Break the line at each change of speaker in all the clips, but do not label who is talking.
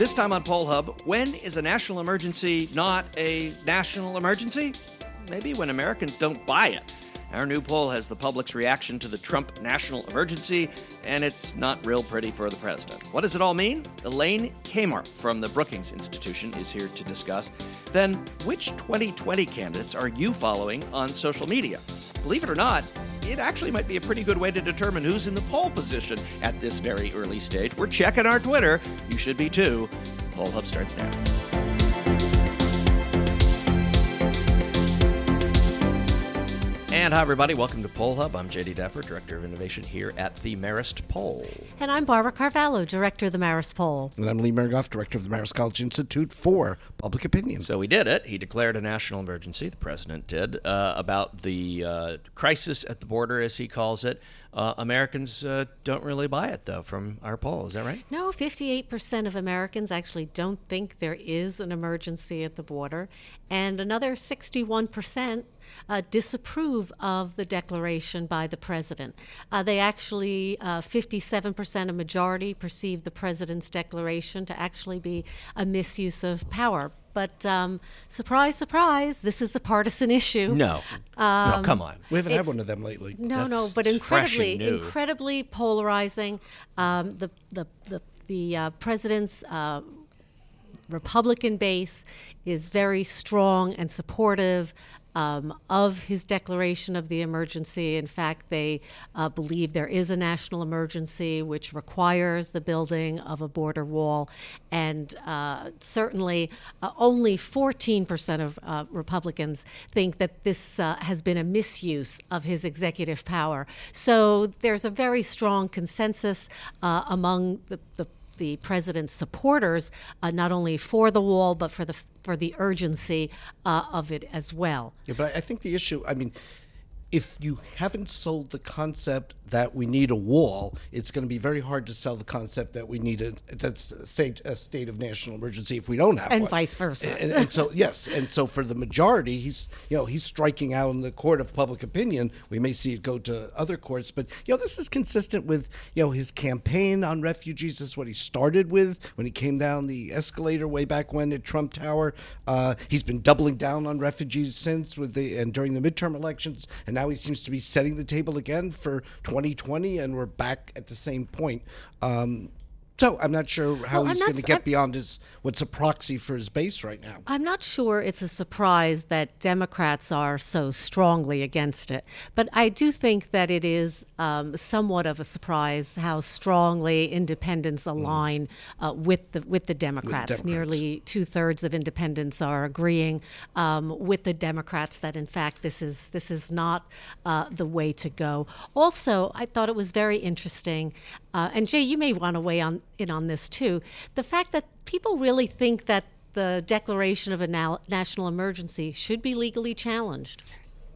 This time on Poll Hub, when is a national emergency not a national emergency? Maybe when Americans don't buy it. Our new poll has the public's reaction to the Trump national emergency, and it's not real pretty for the president. What does it all mean? Elaine Kamarck from the Brookings Institution is here to discuss. Then, which 2020 candidates are you following on social media? Believe it or not, it actually might be a pretty good way to determine who's in the pole position at this very early stage. We're checking our Twitter. You should be too. Poll Hub starts now. And hi, everybody. Welcome to Poll Hub. I'm Jay DeDapper, Director of Innovation here at the Marist Poll.
And I'm Barbara Carvalho, Director of the Marist Poll.
And I'm Lee Miringoff, Director of the Marist College Institute for Public Opinion.
So we did it. He declared a national emergency, the president did, uh, about the uh, crisis at the border, as he calls it. Uh, Americans uh, don't really buy it, though, from our poll. Is that right?
No, 58% of Americans actually don't think there is an emergency at the border, and another 61% uh, disapprove of the declaration by the president. Uh, they actually, uh, 57%, a majority, perceive the president's declaration to actually be a misuse of power. But um, surprise, surprise, this is a partisan issue.
No, um, no, come on.
We haven't had one of them lately.
No, That's no, but incredibly, incredibly polarizing. Um, the the the the uh, president's uh, Republican base is very strong and supportive um, of his declaration of the emergency. In fact, they uh, believe there is a national emergency which requires the building of a border wall. And uh, certainly, uh, only 14% of uh, Republicans think that this uh, has been a misuse of his executive power. So there's a very strong consensus uh, among the, the the president's supporters, uh, not only for the wall but for the for the urgency uh, of it as well.
Yeah, but I think the issue, I mean, if you haven't sold the concept that we need a wall, it's going to be very hard to sell the concept that we need a that's a state, a state of national emergency if we don't have one.
and
one.
vice versa.
And, and, so yes, and so for the majority, he's you know he's striking out in the court of public opinion. We may see it go to other courts, but you know this is consistent with you know his campaign on refugees. This is what he started with when he came down the escalator way back when at Trump Tower. Uh, he's been doubling down on refugees since with the and during the midterm elections, and now he seems to be setting the table again for 2020, and we're back at the same point. Um, so I'm not sure how well, he's going to get I'm, beyond his what's a proxy for his base right now.
I'm not sure it's a surprise that Democrats are so strongly against it, but I do think that it is um, somewhat of a surprise how strongly independents mm. align mm. uh, with the with the Democrats. With Democrats. Nearly two thirds of independents are agreeing um, with the Democrats that in fact this is this is not uh, the way to go. Also, I thought it was very interesting, uh, and Jay, you may want to weigh on in on this too. The fact that people really think that the declaration of a national emergency should be legally challenged.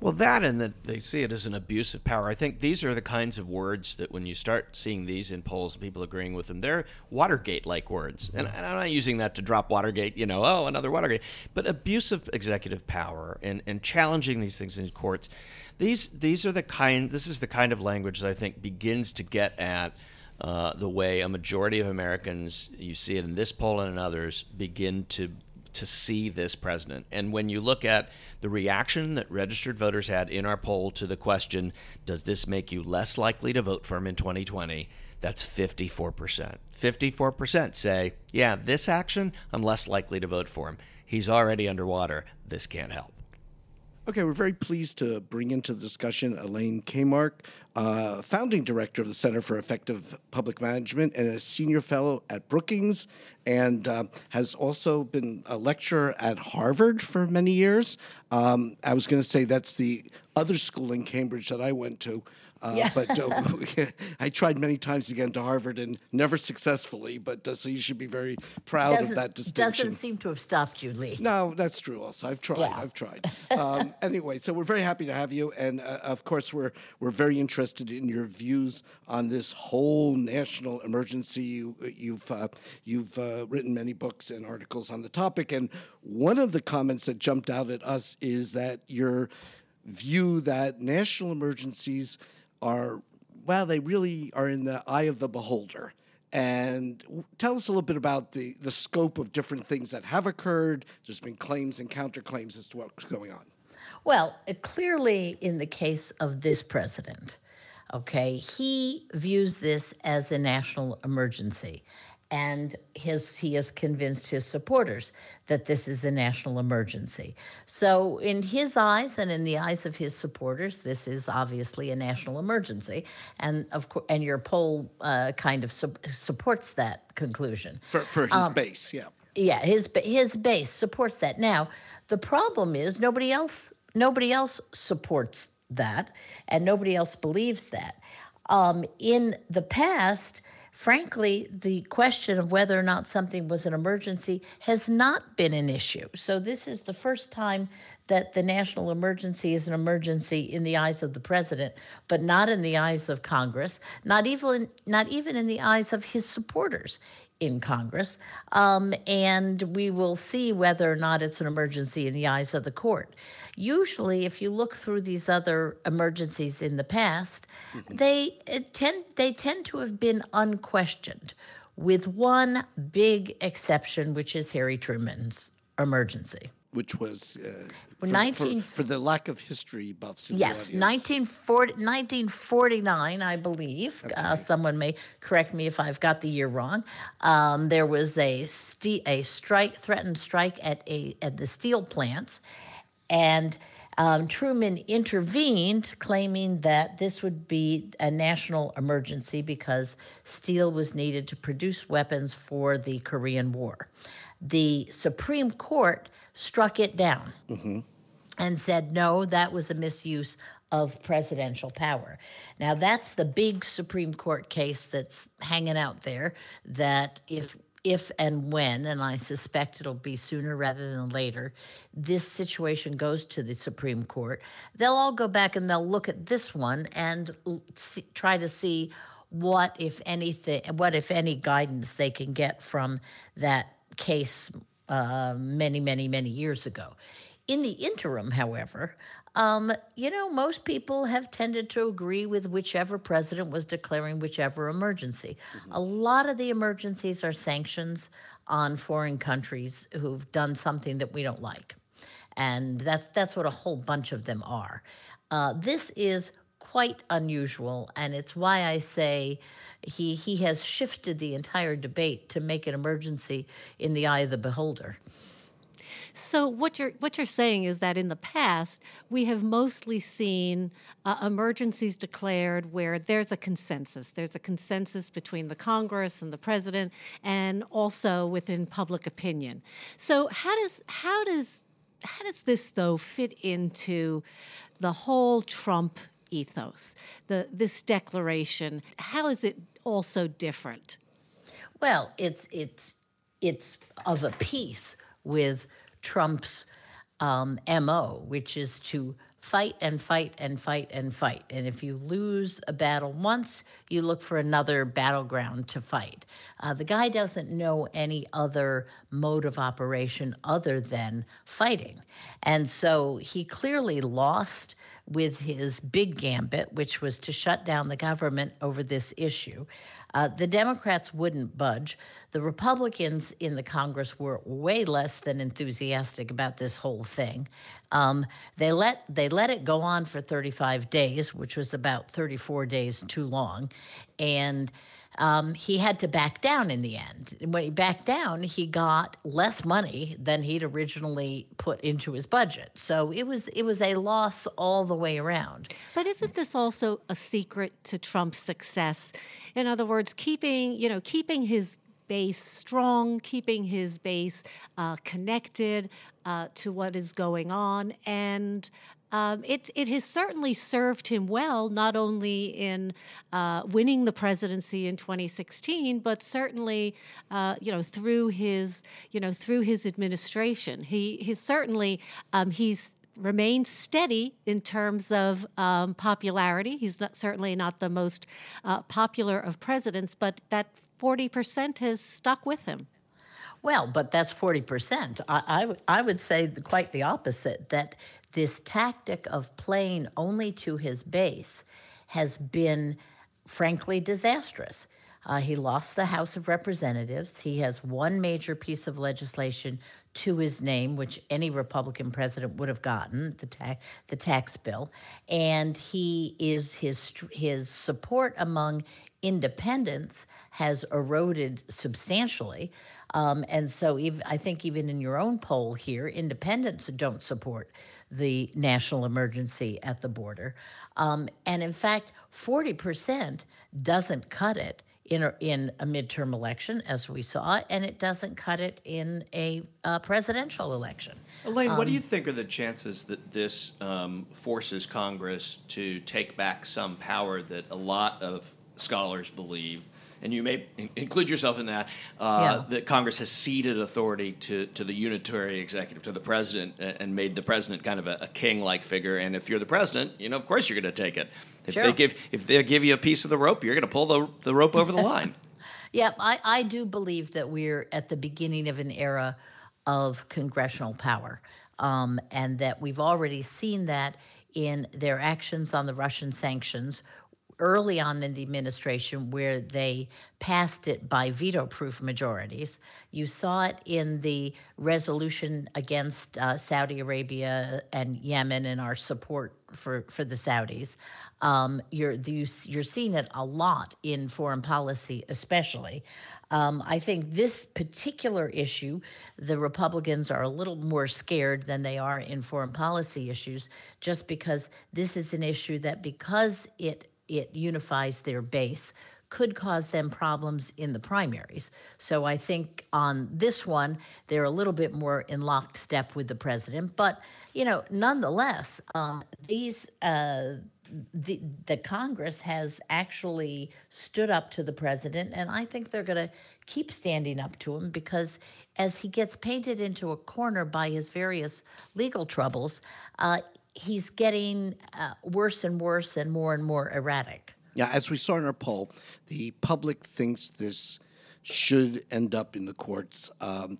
Well, that and that they see it as an abuse of power. I think these are the kinds of words that when you start seeing these in polls, people agreeing with them, they're Watergate-like words. And, and, I'm not using that to drop Watergate, you know, oh, another Watergate, but abuse of executive power and, and challenging these things in courts. These these are the kind. This is the kind of language that I think begins to get at uh, the way a majority of Americans, you see it in this poll and in others, begin to to see this president. And when you look at the reaction that registered voters had in our poll to the question, does this make you less likely to vote for him in 2020? That's 54%. 54% say, yeah, this action, I'm less likely to vote for him. He's already underwater. This can't help.
Okay, we're very pleased to bring into the discussion Elaine Kamarck, uh, founding director of the Center for Effective Public Management and a senior fellow at Brookings, and uh, has also been a lecturer at Harvard for many years. Um, I was going to say that's the other school in Cambridge that I went to. Uh, yeah. but uh, I tried many times again to get into Harvard and never successfully. But uh, so you should be very proud doesn't,
of
that distinction.
Doesn't seem to have stopped you, Lee.
No, that's true. Also, I've tried. Yeah. I've tried. Um, anyway, so we're very happy to have you, and uh, of course, we're we're very interested in your views on this whole national emergency. You, you've uh, you've uh, written many books and articles on the topic, and one of the comments that jumped out at us is that your view that national emergencies are, well, they really are in the eye of the beholder. And tell us a little bit about the, the scope of different things that have occurred. There's been claims and counterclaims as to what's going on.
Well, uh, clearly, in the case of this president, okay, he views this as a national emergency and his he has convinced his supporters that this is a national emergency. So in his eyes and in the eyes of his supporters, this is obviously a national emergency, and of course, and your poll uh, kind of su- supports that conclusion
for, for his um, base. Yeah,
yeah, his his base supports that. Now the problem is nobody else nobody else supports that, and nobody else believes that. Um, in the past, frankly, the question of whether or not something was an emergency has not been an issue. So, this is the first time that the national emergency is an emergency in the eyes of the president, but not in the eyes of Congress, not even, not even in the eyes of his supporters in Congress. Um, and we will see whether or not it's an emergency in the eyes of the court. Usually, if you look through these other emergencies in the past, mm-hmm. they tend they tend to have been unquestioned, with one big exception, which is Harry Truman's emergency,
which was. Uh, for, 19, for, for, the lack of history buffs.
yes, 1940, 1949, I believe. Okay. Uh, someone may correct me if I've got the year wrong. Um, there was a st- a strike, threatened strike at a at the steel plants, and um, Truman intervened, claiming that this would be a national emergency because steel was needed to produce weapons for the Korean War. The Supreme Court struck it down mm-hmm. And said, no, that was a misuse of presidential power. Now, that's the big Supreme Court case that's hanging out there that if if and when, and I suspect it'll be sooner rather than later, this situation goes to the Supreme Court, they'll all go back and they'll look at this one and see, try to see what, if anything, what, if any, guidance they can get from that case uh, many, many, many years ago. In the interim, however, um, you know, most people have tended to agree with whichever president was declaring whichever emergency. Mm-hmm. A lot of the emergencies are sanctions on foreign countries who've done something that we don't like. And that's, that's what a whole bunch of them are. Uh, this is quite unusual, and it's why I say he, he has shifted the entire debate to make an emergency in the eye of the beholder.
So what you're what you're saying is that in the past we have mostly seen uh, emergencies declared where there's a consensus. There's a consensus between the Congress and the president, and also within public opinion. So how does how does how does this though fit into the whole Trump ethos? The this declaration. How is it also different?
Well, it's it's it's of a piece with Trump's um, MO, which is to fight and fight and fight and fight. And if you lose a battle once, you look for another battleground to fight. Uh, the guy doesn't know any other mode of operation other than fighting. And so he clearly lost with his big gambit, which was to shut down the government over this issue. Uh, the Democrats wouldn't budge. The Republicans in the Congress were way less than enthusiastic about this whole thing. Um, they let they let it go on for 35 days, which was about 34 days too long, and um, he had to back down in the end. And when he backed down, he got less money than he'd originally put into his budget. So it was it was a loss all the way around.
But isn't this also a secret to Trump's success? In other words, keeping you know keeping his base strong, keeping his base uh, connected uh, to what is going on, and um, it, it has certainly served him well, not only in uh, winning the presidency in 2016, but certainly, uh, you know, through his, you know, through his administration. He, he's certainly, um, he's remained steady in terms of um, popularity. He's not, certainly not the most uh, popular of presidents, but that 40% has stuck with him.
Well, but that's 40%. I, I would say quite the opposite that this tactic of playing only to his base has been frankly disastrous. Uh, he lost the House of Representatives. He has one major piece of legislation to his name, which any Republican president would have gotten the tax the tax bill, and he is his his support among independents has eroded substantially. Um, and so, even, I think even in your own poll here, independents don't support the national emergency at the border. Um, and in fact, 40% doesn't cut it in a, in a midterm election, as we saw, and it doesn't cut it in a uh, presidential election.
Elaine, um, what do you think are the chances that this um, forces Congress to take back some power that a lot of scholars believe and you may include yourself in that, uh, yeah. that Congress has ceded authority to, to the unitary executive, to the president, and made the president kind of a, a king-like figure. And if you're the president, you know, of course you're going to take it. If sure. they give if they give you a piece of the rope, you're going to pull the, the rope over the line.
yeah, I, I do believe that we're at the beginning of an era of congressional power, um, and that we've already seen that in their actions on the Russian sanctions, early on in the administration where they passed it by veto proof majorities. You saw it in the resolution against uh, Saudi Arabia and Yemen and our support for, for the Saudis. Um, you're, you're seeing it a lot in foreign policy, especially. Um, I think this particular issue, the Republicans are a little more scared than they are in foreign policy issues, just because this is an issue that, because it it unifies their base could cause them problems in the primaries. So I think on this one, they're a little bit more in lockstep with the president. But, you know, nonetheless, um, these. Uh, the, the Congress has actually stood up to the president, and I think they're going to keep standing up to him because as he gets painted into a corner by his various legal troubles, uh, he's getting uh, worse and worse and more and more erratic.
Yeah, as we saw in our poll, the public thinks this should end up in the courts. Um,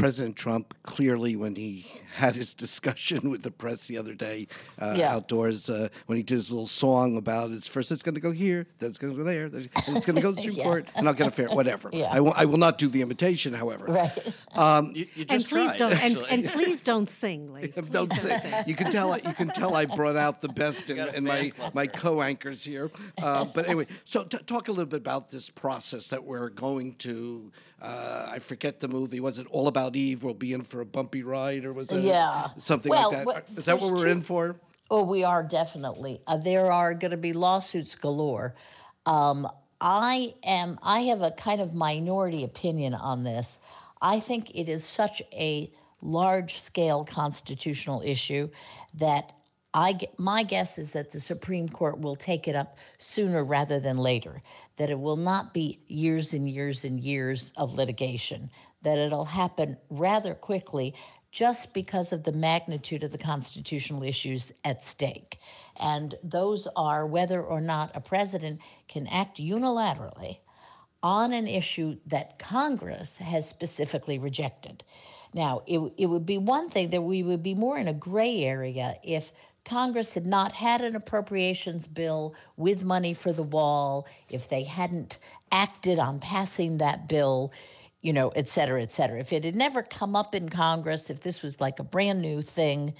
President Trump clearly, when he had his discussion with the press the other day uh, yeah. outdoors, uh, when he did his little song about it's first it's going to go here, then it's going to go there, then it's going to go to the Supreme yeah. Court, and I'll get a fair whatever. Yeah. I, will, I will not do the imitation, however.
Right.
Um, you, you and please tried, don't and, and, please don't sing. Like,
don't, don't sing. You can tell. You can tell I brought out the best in, in my my co-anchors here. Uh, but anyway, so t- talk a little bit about this process that we're going to. Uh, I forget the movie. Was it all about Eve? We'll be in for a bumpy ride, or was it
yeah.
something well, like that? Is that what we're in for?
Oh, we are definitely. Uh, there are going to be lawsuits galore. Um, I am. I have a kind of minority opinion on this. I think it is such a large-scale constitutional issue that I my guess is that the Supreme Court will take it up sooner rather than later. That it will not be years and years and years of litigation. That it'll happen rather quickly, just because of the magnitude of the constitutional issues at stake. And those are whether or not a president can act unilaterally on an issue that Congress has specifically rejected. Now, it, it would be one thing that we would be more in a gray area if Congress had not had an appropriations bill with money for the wall, if they hadn't acted on passing that bill, you know, et cetera, et cetera. If it had never come up in Congress, if this was like a brand new thing,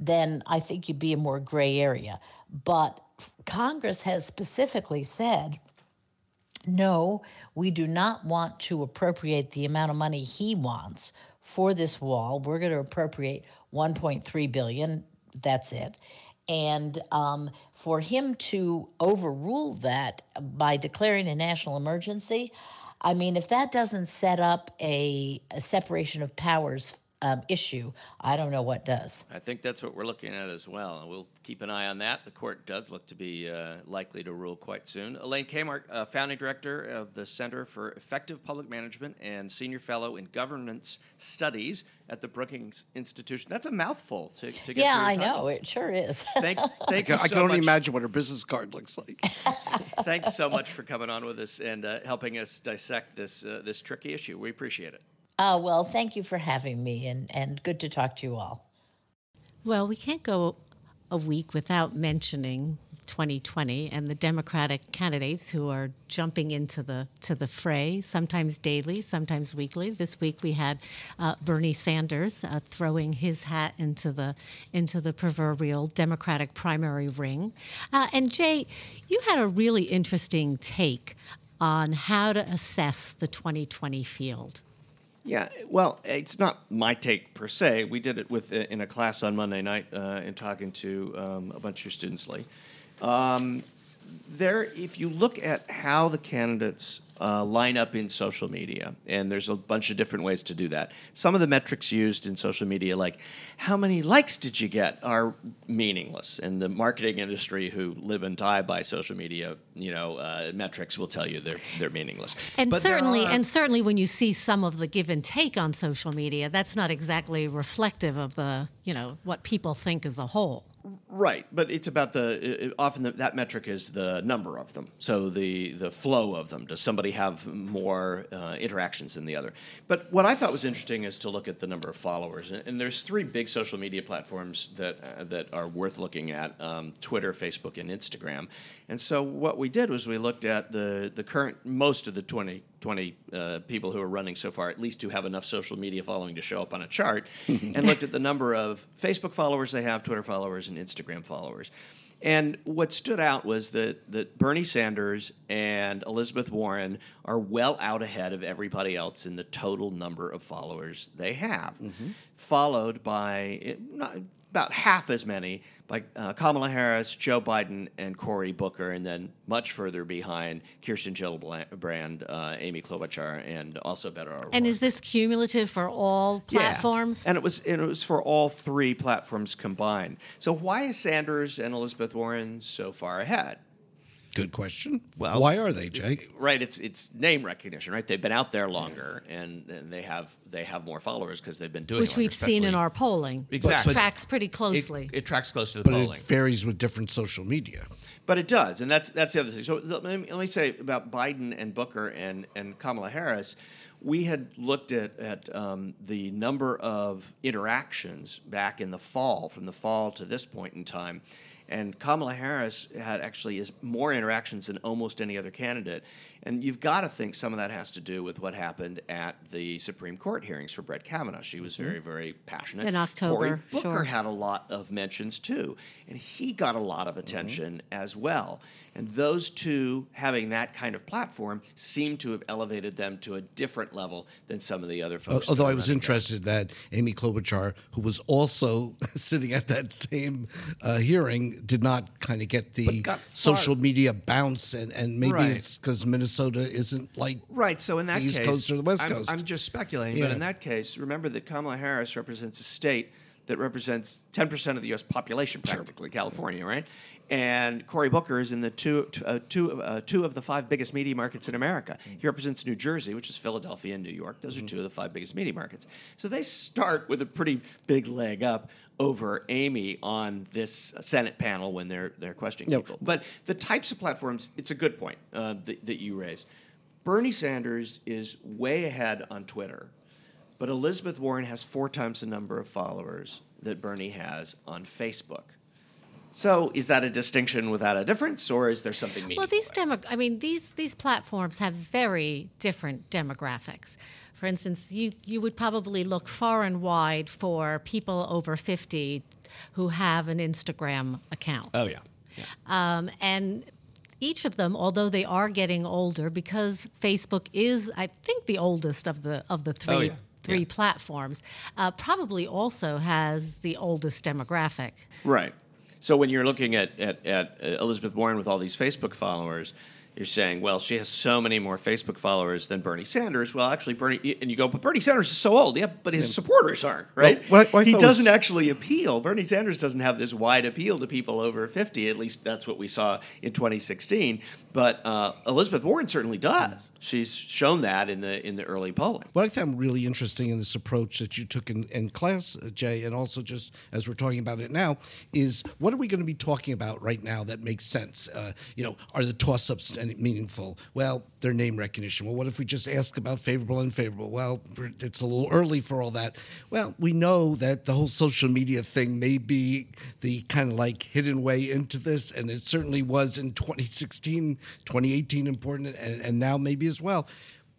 then I think you'd be a more gray area. But Congress has specifically said, no, we do not want to appropriate the amount of money he wants for this wall. We're going to appropriate 1.3 billion that's it. And um, for him to overrule that by declaring a national emergency, I mean, if that doesn't set up a, a separation of powers um, issue, I don't know what does.
I think that's what we're looking at as well. And we'll keep an eye on that. The court does look to be uh, likely to rule quite soon. Elaine Kamarck, uh, founding director of the Center for Effective Public Management and senior fellow in governance studies at the Brookings Institution. That's a mouthful to, to get
Yeah,
I
know. It sure is.
Thank, thank
I
can,
I
can
only imagine what her business card looks like.
Thanks so much for coming on with us and uh, helping us dissect this, uh, this tricky issue. We appreciate it.
Oh, well, thank you for having me and, and good to talk to you all.
Well, we can't go a week without mentioning 2020 and the Democratic candidates who are jumping into the to the fray, sometimes daily, sometimes weekly. This week we had uh, Bernie Sanders uh, throwing his hat into the into the proverbial Democratic primary ring. Uh, and Jay, you had a really interesting take on how to assess the 2020 field.
Yeah, well, it's not my take per se. We did it with in a class on Monday night uh, and talking to um, a bunch of students, Lee. Um, there, if you look at how the candidates uh, line up in social media, and there's a bunch of different ways to do that. Some of the metrics used in social media, like how many likes did you get, are meaningless. And the marketing industry, who live and die by social media, you know, uh, metrics will tell you they're they're meaningless.
And but certainly, are, and certainly, when you see some of the give and take on social media, that's not exactly reflective of the you know what people think as a whole.
Right, but it's about the often the, that metric is the number of them. So the the flow of them. Does somebody have more uh, interactions than the other? But what I thought was interesting is to look at the number of followers. And, and there's three big social media platforms that uh, that are worth looking at: um, Twitter, Facebook, and Instagram. And so what we did was we looked at the the current most of the 20 20 uh, people who are running so far, at least who have enough social media following to show up on a chart, and looked at the number of Facebook followers they have, Twitter followers, and Instagram followers. And what stood out was that, that Bernie Sanders and Elizabeth Warren are well out ahead of everybody else in the total number of followers they have, mm-hmm. followed by eh, not, about half as many by uh, Kamala Harris, Joe Biden, and Cory Booker, and then much further behind Kirsten Gillibrand, uh, Amy Klobuchar, and also O'Rourke.
And is this cumulative for all platforms?
Yeah. And it was and it was for all three platforms combined. So why is Sanders and Elizabeth Warren so far ahead?
Good question. Well, why are they, Jake?
Right, it's it's name recognition, right? They've been out there longer, and, and they have they have more followers because they've been doing
which
it
we've seen in our polling.
Exactly,
it tracks pretty closely.
It, it tracks close to the
but
polling.
it varies with different social media.
But it does, and that's that's the other thing. So let me, let me say about Biden and Booker and and Kamala Harris. We had looked at at um, the number of interactions back in the fall, from the fall to this point in time and Kamala Harris had actually is more interactions than almost any other candidate. And you've got to think some of that has to do with what happened at the Supreme Court hearings for Brett Kavanaugh. She was very, mm-hmm. very passionate.
In October,
Cory Booker
sure.
had a lot of mentions too, and he got a lot of mm-hmm. attention mm-hmm. as well. And those two having that kind of platform seem to have elevated them to a different level than some of the other folks.
Although I was interested that Amy Klobuchar, who was also sitting at that same uh, hearing, did not kind of get the social media bounce, and, and maybe right. it's because Minnesota isn't like
right. So in that
the East
case,
Coast or the West
I'm,
Coast.
I'm just speculating, yeah. but in that case, remember that Kamala Harris represents a state that represents 10% of the U.S. population, practically, sure. California, right? And Cory Booker is in the two, uh, two, uh, two of the five biggest media markets in America. He represents New Jersey, which is Philadelphia and New York. Those mm-hmm. are two of the five biggest media markets. So they start with a pretty big leg up over Amy on this Senate panel when they're they're questioning yep. people. But the types of platforms, it's a good point uh, that, that you raise. Bernie Sanders is way ahead on Twitter, but Elizabeth Warren has four times the number of followers that Bernie has on Facebook. So, is that a distinction without a difference, or is there something meaningful?
Well, these demo- I mean, these these platforms have very different demographics. For instance, you you would probably look far and wide for people over fifty who have an Instagram account.
Oh yeah,
yeah. Um, and each of them, although they are getting older, because Facebook is, I think, the oldest of the of the three oh, yeah. three yeah. platforms, uh, probably also has the oldest demographic.
Right. So when you're looking at, at, at Elizabeth Warren with all these Facebook followers, you're saying, well, she has so many more Facebook followers than Bernie Sanders. Well, actually, Bernie, and you go, but Bernie Sanders is so old. Yeah, but his yeah. supporters aren't, right? Well, he doesn't was... actually appeal. Bernie Sanders doesn't have this wide appeal to people over 50. At least that's what we saw in 2016. But uh, Elizabeth Warren certainly does. She's shown that in the in the early polling.
What I found really interesting in this approach that you took in, in class, uh, Jay, and also just as we're talking about it now, is what are we going to be talking about right now that makes sense? Uh, you know, are the toss-ups any meaningful? Well, their name recognition. Well, what if we just ask about favorable and unfavorable? Well, it's a little early for all that. Well, we know that the whole social media thing may be the kind of like hidden way into this, and it certainly was in 2016, 2018 important, and, and now maybe as well.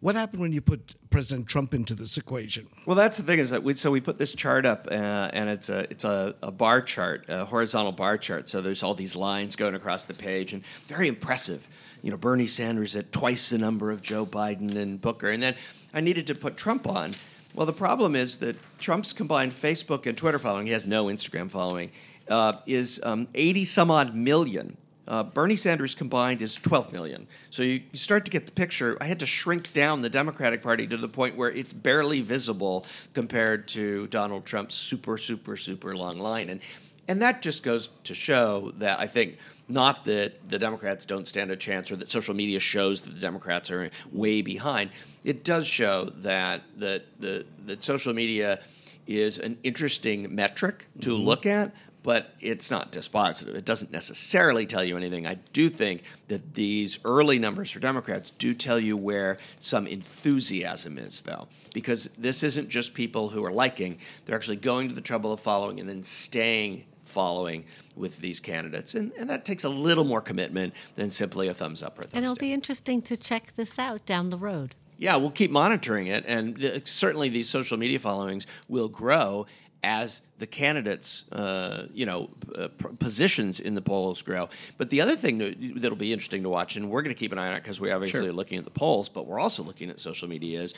What happened when you put President Trump into this equation?
Well, that's the thing is that we so we put this chart up, uh, and it's a it's a, a, bar chart, a horizontal bar chart. So there's all these lines going across the page, and very impressive. You know, Bernie Sanders at twice the number of Joe Biden and Booker, and then I needed to put Trump on. Well, the problem is that Trump's combined Facebook and Twitter following, he has no Instagram following, uh, is um, 80 some odd million. Uh, Bernie Sanders combined is 12 million. So you, you, start to get the picture. I had to shrink down the Democratic Party to the point where it's barely visible compared to Donald Trump's super, super, super long line. And, and that just goes to show that I think not that the Democrats don't stand a chance or that social media shows that the Democrats are way behind. It does show that, that, that, that social media is an interesting metric to mm-hmm. look at, but it's not dispositive. It doesn't necessarily tell you anything. I do think that these early numbers for Democrats do tell you where some enthusiasm is, though, because this isn't just people who are liking, they're actually going to the trouble of following and then staying following with these candidates. And, and that takes a little more commitment than simply a thumbs up or a thumbs
And it'll
down.
be interesting to check this out down the road.
Yeah, we'll keep monitoring it. And uh, certainly these social media followings will grow as the candidates, uh, you know, uh, positions in the polls grow. But the other thing that'll be interesting to watch, and we're going to keep an eye on it because we're obviously sure. looking at the polls, but we're also looking at social media, is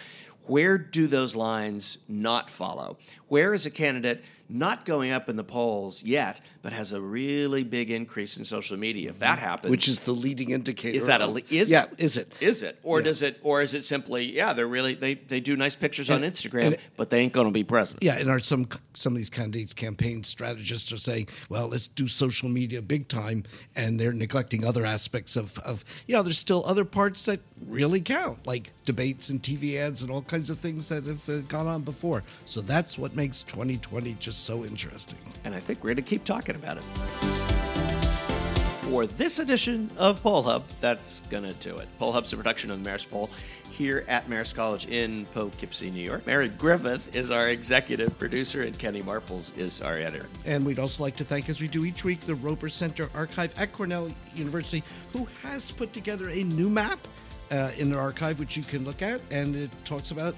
where do those lines not follow? Where is a candidate not going up in the polls yet, but has a really big increase in social media? If that happens,
which is the leading indicator,
is that a is
yeah?
It,
is it
is it or yeah. does it or is it simply yeah? They're really they they do nice pictures and, on Instagram, but they ain't going to be president.
Yeah, and are some some of these candidates campaign strategists are saying, well, let's do social media big time, and they're neglecting other aspects of of you know, there's still other parts that really count, like debates and TV ads and all kinds of things that have uh, gone on before. So that's what makes 2020 just so interesting.
And I think we're going to keep talking about it. For this edition of Poll Hub, that's going to do it. Poll Hub's a production of Marist Poll here at Marist College in Poughkeepsie, New York. Mary Griffith is our executive producer, and Kenny Marples is our editor.
And we'd also like to thank, as we do each week, the Roper Center Archive at Cornell University, who has put together a new map uh, in their archive, which you can look at, and it talks about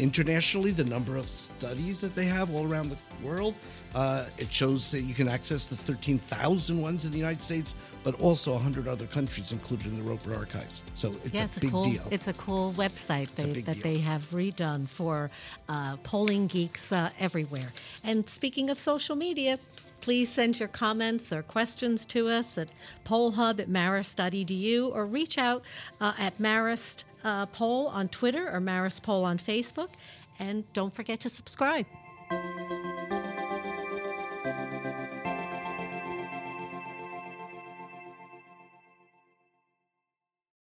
internationally the number of studies that they have all around the world. Uh, it shows that you can access the 13,000 ones in the United States, but also 100 other countries included in the Roper archives. So it's
yeah,
a
it's
big
a cool,
deal.
It's a cool website they, that
deal.
they have redone for uh, polling geeks uh, everywhere. And speaking of social media, Please send your comments or questions to us at pollhub at marist.edu or reach out uh, at Marist uh, Poll on Twitter or Marist Poll on Facebook. And don't forget to subscribe.